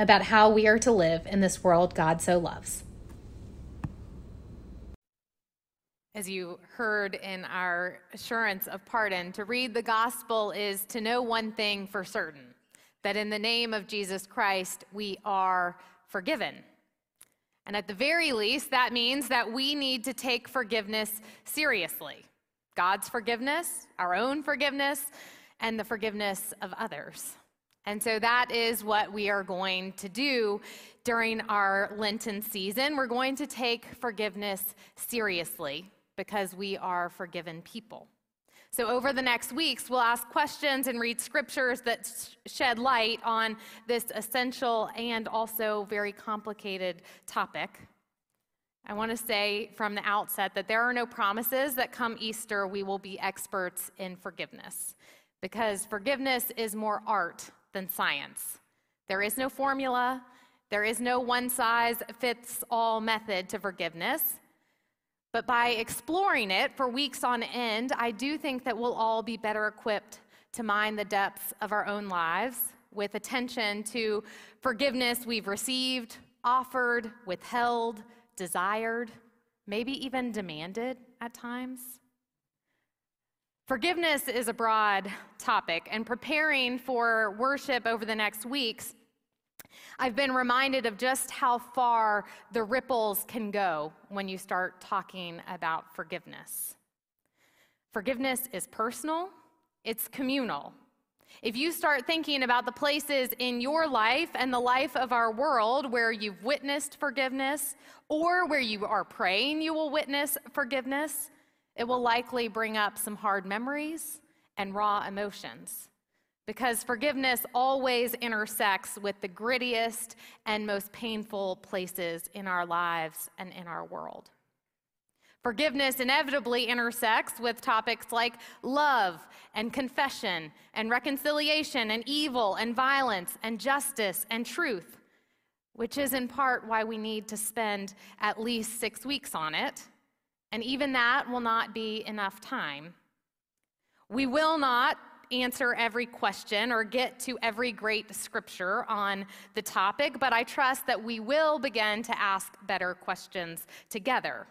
about how we are to live in this world God so loves. As you heard in our assurance of pardon, to read the gospel is to know one thing for certain that in the name of Jesus Christ, we are forgiven. And at the very least, that means that we need to take forgiveness seriously God's forgiveness, our own forgiveness, and the forgiveness of others. And so that is what we are going to do during our Lenten season. We're going to take forgiveness seriously because we are forgiven people. So, over the next weeks, we'll ask questions and read scriptures that shed light on this essential and also very complicated topic. I want to say from the outset that there are no promises that come Easter we will be experts in forgiveness because forgiveness is more art than science. There is no formula, there is no one size fits all method to forgiveness. But by exploring it for weeks on end, I do think that we'll all be better equipped to mine the depths of our own lives with attention to forgiveness we've received, offered, withheld, desired, maybe even demanded at times. Forgiveness is a broad topic, and preparing for worship over the next weeks, I've been reminded of just how far the ripples can go when you start talking about forgiveness. Forgiveness is personal, it's communal. If you start thinking about the places in your life and the life of our world where you've witnessed forgiveness or where you are praying you will witness forgiveness, it will likely bring up some hard memories and raw emotions because forgiveness always intersects with the grittiest and most painful places in our lives and in our world. Forgiveness inevitably intersects with topics like love and confession and reconciliation and evil and violence and justice and truth, which is in part why we need to spend at least six weeks on it and even that will not be enough time. We will not answer every question or get to every great scripture on the topic, but I trust that we will begin to ask better questions together.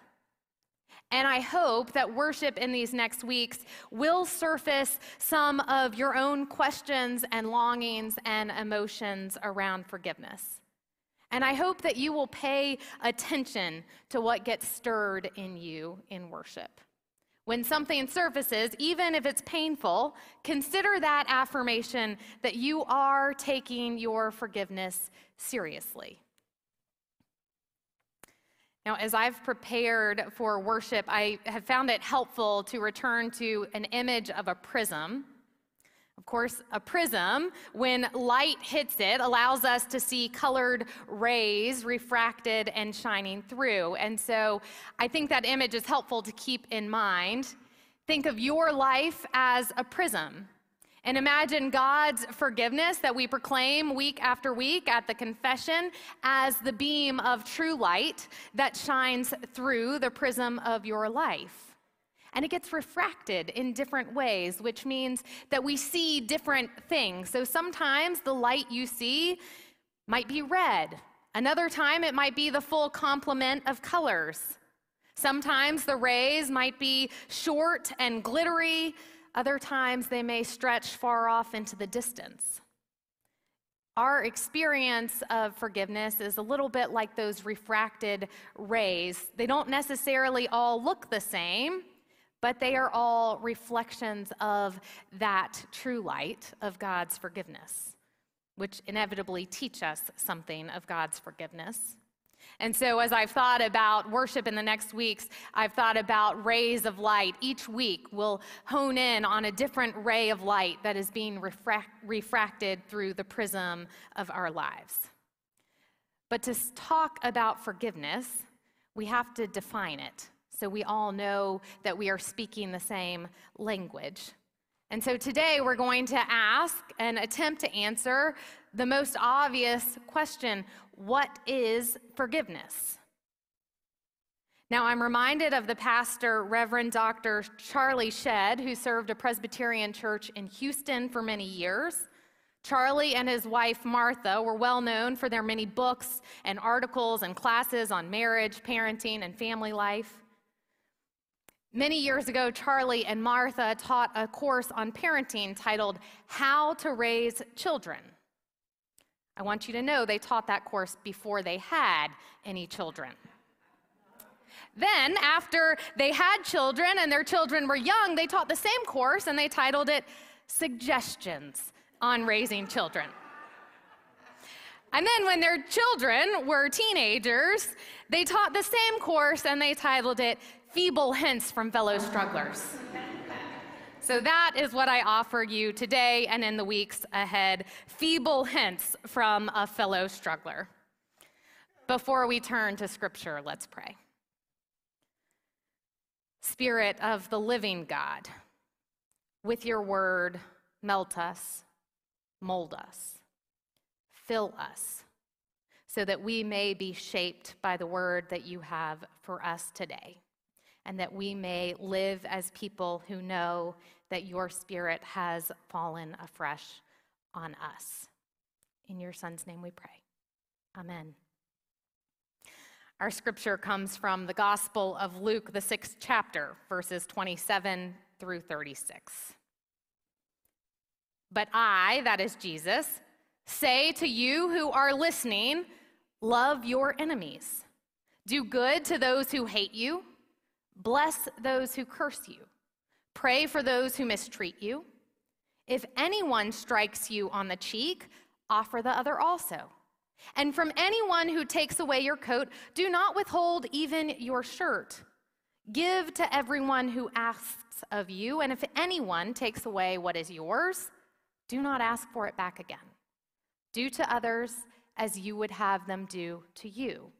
And I hope that worship in these next weeks will surface some of your own questions and longings and emotions around forgiveness. And I hope that you will pay attention to what gets stirred in you in worship. When something surfaces, even if it's painful, consider that affirmation that you are taking your forgiveness seriously. Now, as I've prepared for worship, I have found it helpful to return to an image of a prism of course, a prism, when light hits it, allows us to see colored rays refracted and shining through. And so I think that image is helpful to keep in mind. Think of your life as a prism. And imagine God's forgiveness that we proclaim week after week at the confession as the beam of true light that shines through the prism of your life. And it gets refracted in different ways, which means that we see different things. So sometimes the light you see might be red. Another time it might be the full complement of colors. Sometimes the rays might be short and glittery. Other times they may stretch far off into the distance. Our experience of forgiveness is a little bit like those refracted rays. They don't necessarily all look the same, but they are all reflections of that true light of God's forgiveness, which inevitably teach us something of God's forgiveness. And so, as I've thought about worship in the next weeks, I've thought about rays of light. Each week, we'll hone in on a different ray of light that is being refract- refracted through the prism of our lives. But to talk about forgiveness, we have to define it so we all know that we are speaking the same language. And so today we're going to ask and attempt to answer the most obvious question what is forgiveness? Now, I'm reminded of the pastor, Reverend Dr. Charlie Shedd, who served a Presbyterian church in Houston for many years. Charlie and his wife, Martha, were well known for their many books and articles and classes on marriage, parenting, and family life. Many years ago, Charlie and Martha taught a course on parenting titled How to Raise Children. I want you to know they taught that course before they had any children. Then, after they had children and their children were young, they taught the same course and they titled it Suggestions on Raising Children. And then, when their children were teenagers, they taught the same course and they titled it Feeble Hints from Fellow Strugglers. So, that is what I offer you today and in the weeks ahead feeble hints from a fellow struggler. Before we turn to scripture, let's pray. Spirit of the living God, with your word, melt us, mold us, fill us, so that we may be shaped by the word that you have for us today, and that we may live as people who know that your spirit has fallen afresh on us. In your son's name we pray. Amen. Our scripture comes from the Gospel of Luke, the sixth chapter, verses 27 through 36. But I, that is Jesus, say to you who are listening, love your enemies. Do good to those who hate you. Bless those who curse you. Pray for those who mistreat you. If anyone strikes you on the cheek, offer the other also. And from anyone who takes away your coat, do not withhold even your shirt. Give to everyone who asks of you, and if anyone takes away what is yours, do not ask for it back again. Do to others as you would have them do to you.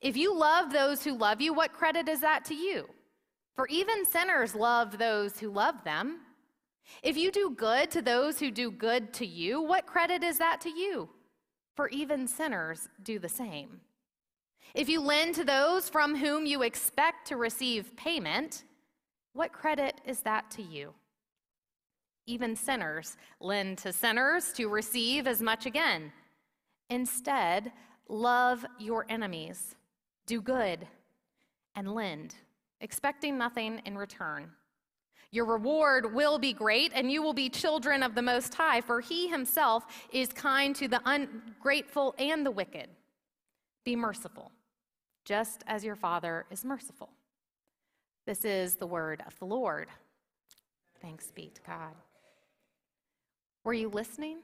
If you love those who love you, what credit is that to you? For even sinners love those who love them. If you do good to those who do good to you, what credit is that to you? for even sinners do the same. If you lend to those from whom you expect to receive payment, what credit is that to you? Even sinners lend to sinners to receive as much again. Instead, love your enemies, do good, and lend, expecting nothing in return. Your reward will be great, and you will be children of the Most High, for He Himself is kind to the ungrateful and the wicked. Be merciful, just as your Father is merciful. This is the word of the Lord. Thanks be to God. Were you listening?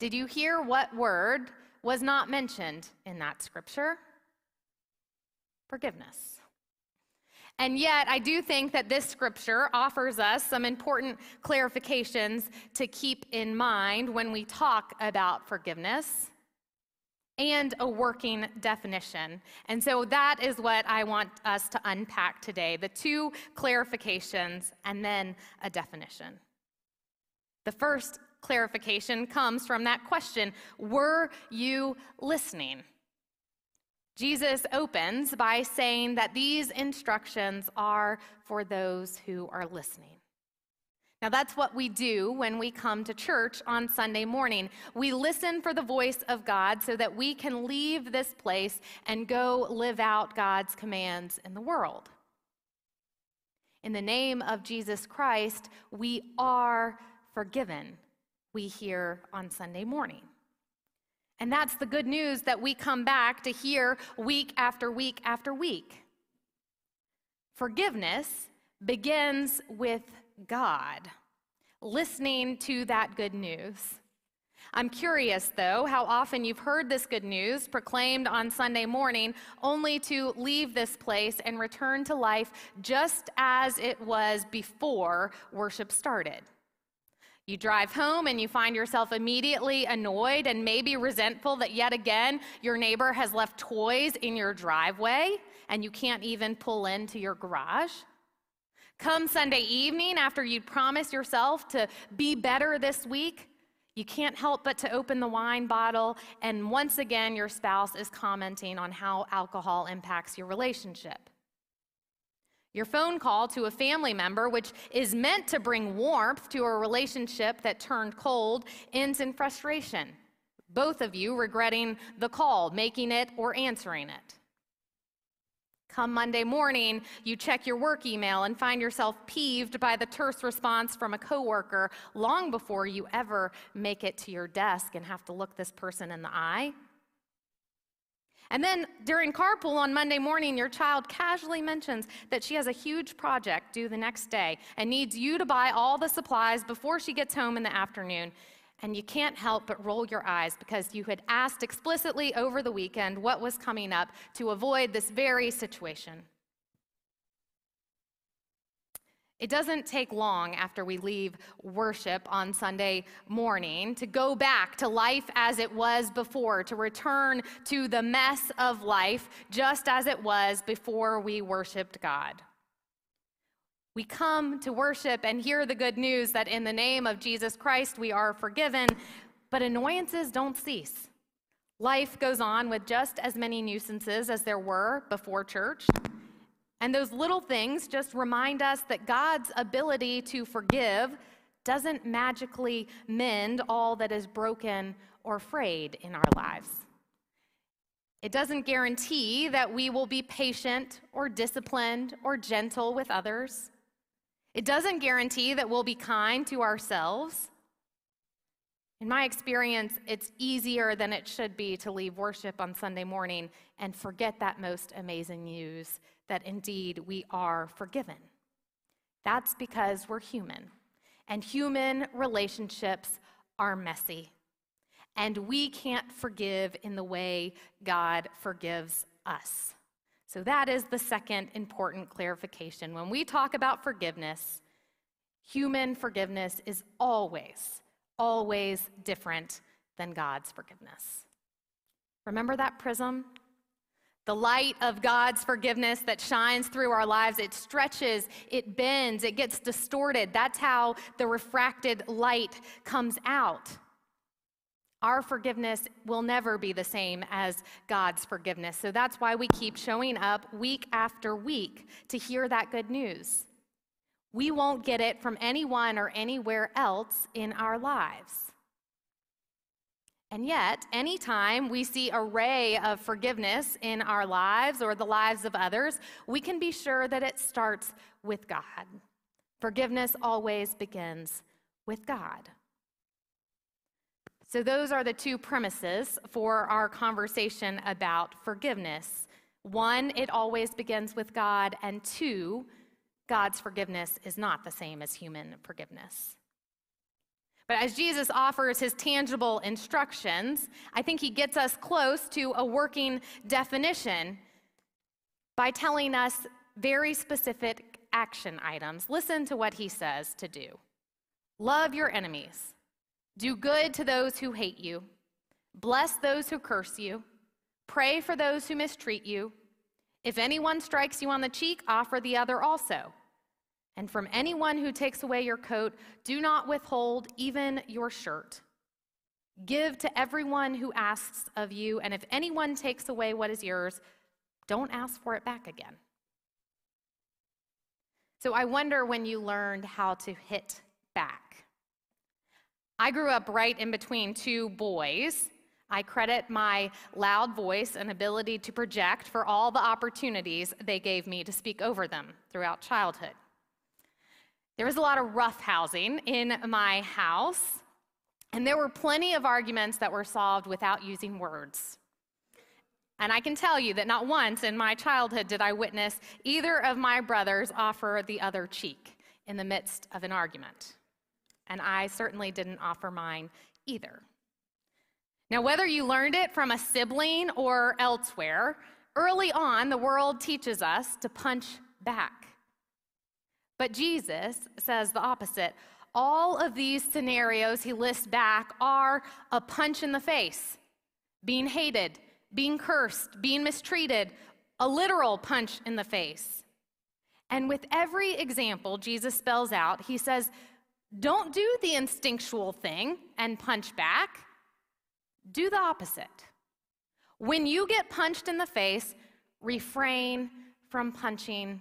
Did you hear what word was not mentioned in that scripture? Forgiveness. And yet, I do think that this scripture offers us some important clarifications to keep in mind when we talk about forgiveness and a working definition. And so that is what I want us to unpack today the two clarifications and then a definition. The first clarification comes from that question Were you listening? Jesus opens by saying that these instructions are for those who are listening. Now, that's what we do when we come to church on Sunday morning. We listen for the voice of God so that we can leave this place and go live out God's commands in the world. In the name of Jesus Christ, we are forgiven, we hear on Sunday morning. And that's the good news that we come back to hear week after week after week. Forgiveness begins with God, listening to that good news. I'm curious, though, how often you've heard this good news proclaimed on Sunday morning, only to leave this place and return to life just as it was before worship started. You drive home and you find yourself immediately annoyed and maybe resentful that yet again your neighbor has left toys in your driveway and you can't even pull into your garage. Come Sunday evening, after you promise yourself to be better this week, you can't help but to open the wine bottle, and once again, your spouse is commenting on how alcohol impacts your relationship. Your phone call to a family member, which is meant to bring warmth to a relationship that turned cold, ends in frustration. Both of you regretting the call, making it, or answering it. Come Monday morning, you check your work email and find yourself peeved by the terse response from a coworker long before you ever make it to your desk and have to look this person in the eye. And then during carpool on Monday morning, your child casually mentions that she has a huge project due the next day and needs you to buy all the supplies before she gets home in the afternoon. And you can't help but roll your eyes because you had asked explicitly over the weekend what was coming up to avoid this very situation. It doesn't take long after we leave worship on Sunday morning to go back to life as it was before, to return to the mess of life just as it was before we worshiped God. We come to worship and hear the good news that in the name of Jesus Christ we are forgiven, but annoyances don't cease. Life goes on with just as many nuisances as there were before church. And those little things just remind us that God's ability to forgive doesn't magically mend all that is broken or frayed in our lives. It doesn't guarantee that we will be patient or disciplined or gentle with others. It doesn't guarantee that we'll be kind to ourselves. In my experience, it's easier than it should be to leave worship on Sunday morning and forget that most amazing news that indeed we are forgiven. That's because we're human, and human relationships are messy. And we can't forgive in the way God forgives us. So, that is the second important clarification. When we talk about forgiveness, human forgiveness is always, always different than God's forgiveness. Remember that prism? The light of God's forgiveness that shines through our lives, it stretches, it bends, it gets distorted. That's how the refracted light comes out. Our forgiveness will never be the same as God's forgiveness. So that's why we keep showing up week after week to hear that good news. We won't get it from anyone or anywhere else in our lives. And yet, anytime we see a ray of forgiveness in our lives or the lives of others, we can be sure that it starts with God. Forgiveness always begins with God. So, those are the two premises for our conversation about forgiveness. One, it always begins with God, and two, God's forgiveness is not the same as human forgiveness. But as Jesus offers his tangible instructions, I think he gets us close to a working definition by telling us very specific action items. Listen to what he says to do Love your enemies, do good to those who hate you, bless those who curse you, pray for those who mistreat you. If anyone strikes you on the cheek, offer the other also. And from anyone who takes away your coat, do not withhold even your shirt. Give to everyone who asks of you, and if anyone takes away what is yours, don't ask for it back again. So I wonder when you learned how to hit back. I grew up right in between two boys. I credit my loud voice and ability to project for all the opportunities they gave me to speak over them throughout childhood. There was a lot of rough housing in my house, and there were plenty of arguments that were solved without using words. And I can tell you that not once in my childhood did I witness either of my brothers offer the other cheek in the midst of an argument. And I certainly didn't offer mine either. Now, whether you learned it from a sibling or elsewhere, early on, the world teaches us to punch back. But Jesus says the opposite. all of these scenarios he lists back are a punch in the face being hated, being cursed, being mistreated, a literal punch in the face. And with every example Jesus spells out, he says, don't do the instinctual thing and punch back. Do the opposite. When you get punched in the face, refrain from punching.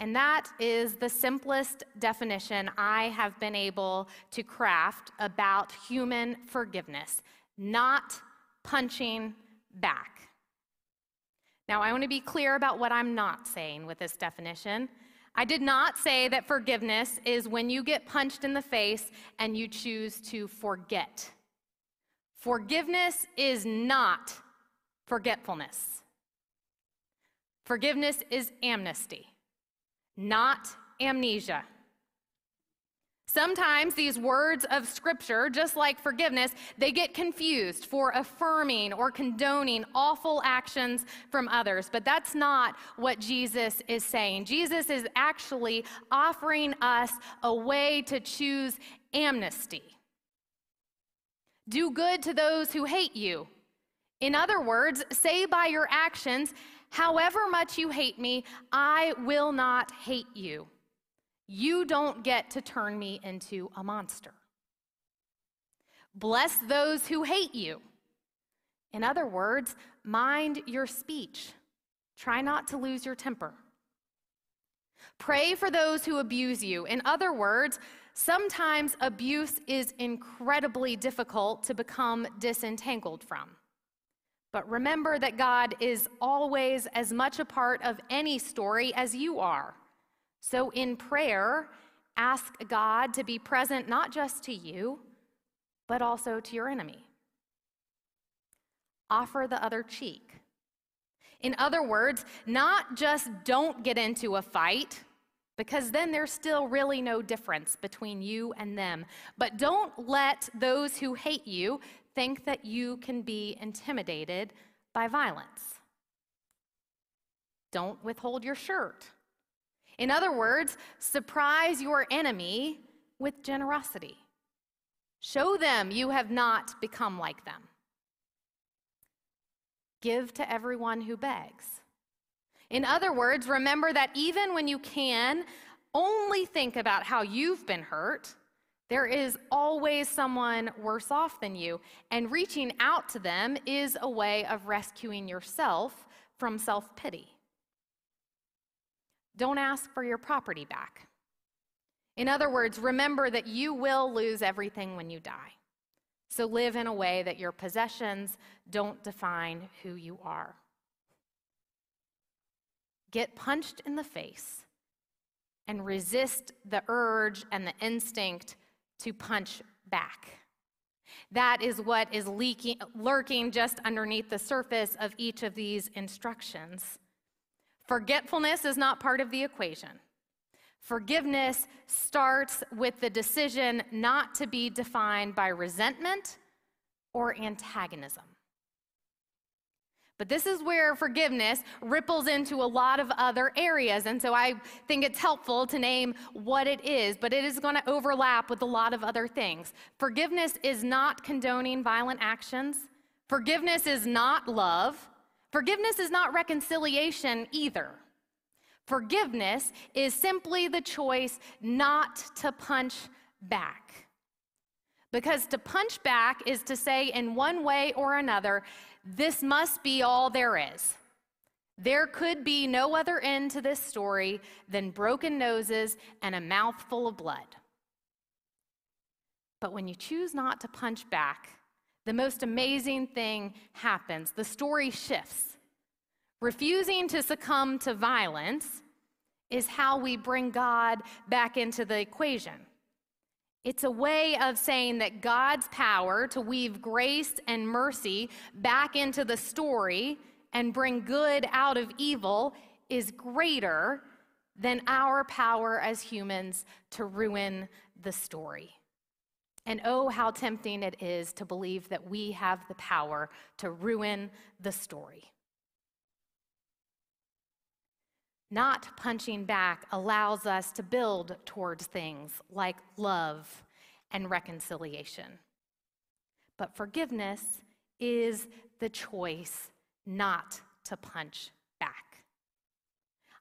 And that is the simplest definition I have been able to craft about human forgiveness, not punching back. Now, I want to be clear about what I'm not saying with this definition. I did not say that forgiveness is when you get punched in the face and you choose to forget. Forgiveness is not forgetfulness. Forgiveness is amnesty not amnesia. Sometimes these words of scripture, just like forgiveness, they get confused for affirming or condoning awful actions from others. But that's not what Jesus is saying. Jesus is actually offering us a way to choose amnesty. Do good to those who hate you. In other words, say by your actions, However much you hate me, I will not hate you. You don't get to turn me into a monster. Bless those who hate you. In other words, mind your speech. Try not to lose your temper. Pray for those who abuse you. In other words, sometimes abuse is incredibly difficult to become disentangled from. But remember that God is always as much a part of any story as you are. So in prayer, ask God to be present not just to you, but also to your enemy. Offer the other cheek. In other words, not just don't get into a fight, because then there's still really no difference between you and them. But don't let those who hate you think that you can be intimidated by violence. Don't withhold your shirt. In other words, surprise your enemy with generosity. Show them you have not become like them. Give to everyone who begs. In other words, remember that even when you can only think about how you've been hurt, there is always someone worse off than you, and reaching out to them is a way of rescuing yourself from self pity. Don't ask for your property back. In other words, remember that you will lose everything when you die. So live in a way that your possessions don't define who you are. Get punched in the face and resist the urge and the instinct to punch back. That is what is leaking, lurking just underneath the surface of each of these instructions. Forgetfulness is not part of the equation. Forgiveness starts with the decision not to be defined by resentment or antagonism. But this is where forgiveness ripples into a lot of other areas. And so I think it's helpful to name what it is, but it is going to overlap with a lot of other things. Forgiveness is not condoning violent actions, forgiveness is not love, forgiveness is not reconciliation either. Forgiveness is simply the choice not to punch back. Because to punch back is to say, in one way or another, this must be all there is. There could be no other end to this story than broken noses and a mouthful of blood. But when you choose not to punch back, the most amazing thing happens. The story shifts. Refusing to succumb to violence is how we bring God back into the equation. It's a way of saying that God's power to weave grace and mercy back into the story and bring good out of evil is greater than our power as humans to ruin the story. And oh, how tempting it is to believe that we have the power to ruin the story. Not punching back allows us to build towards things like love and reconciliation. But forgiveness is the choice not to punch back.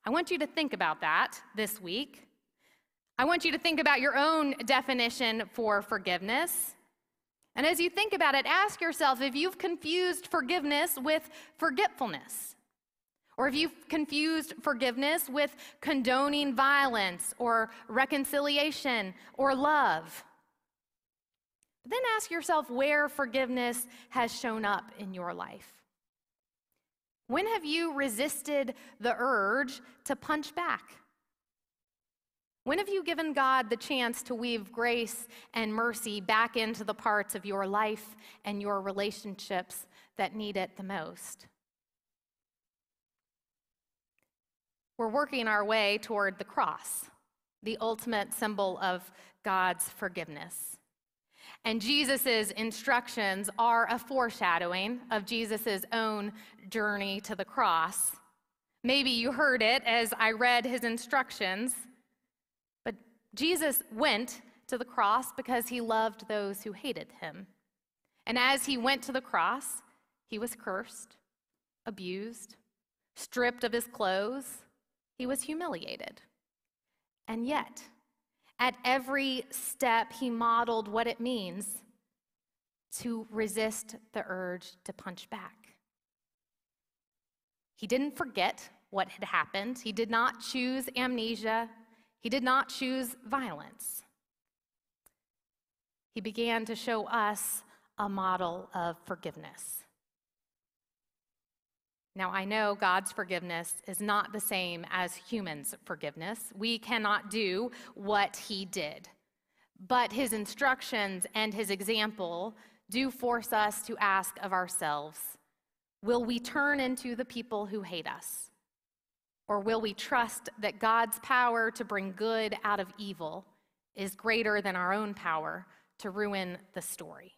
I want you to think about that this week. I want you to think about your own definition for forgiveness. And as you think about it, ask yourself if you've confused forgiveness with forgetfulness. Or if you've confused forgiveness with condoning violence or reconciliation or love. Then ask yourself where forgiveness has shown up in your life. When have you resisted the urge to punch back? When have you given God the chance to weave grace and mercy back into the parts of your life and your relationships that need it the most? We're working our way toward the cross, the ultimate symbol of God's forgiveness. And Jesus' instructions are a foreshadowing of Jesus' own journey to the cross. Maybe you heard it as I read his instructions, but Jesus went to the cross because he loved those who hated him. And as he went to the cross, he was cursed, abused, stripped of his clothes, he was humiliated. And yet, at every step, he modeled what it means to resist the urge to punch back. He didn't forget what had happened, he did not choose amnesia, he did not choose violence. He began to show us a model of forgiveness. Now, I know God's forgiveness is not the same as humans' forgiveness. We cannot do what he did. But his instructions and his example do force us to ask of ourselves will we turn into the people who hate us? Or will we trust that God's power to bring good out of evil is greater than our own power to ruin the story?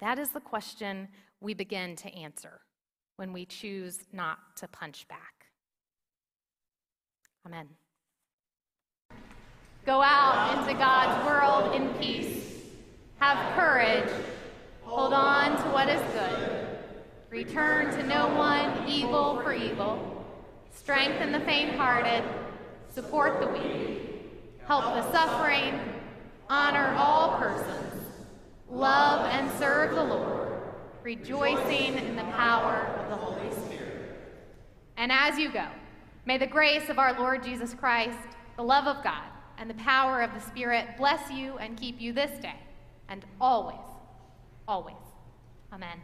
That is the question we begin to answer when we choose not to punch back. Amen. Go out into God's world in peace. Have courage. Hold on to what is good. Return to no one evil for evil. Strengthen the faint hearted. Support the weak. Help the suffering. Honor all persons. Love and serve the Lord rejoicing in the power of the Holy Spirit. And as you go, may the grace of our Lord Jesus Christ, the love of God, and the power of the Spirit bless you and keep you this day and always, always. Amen.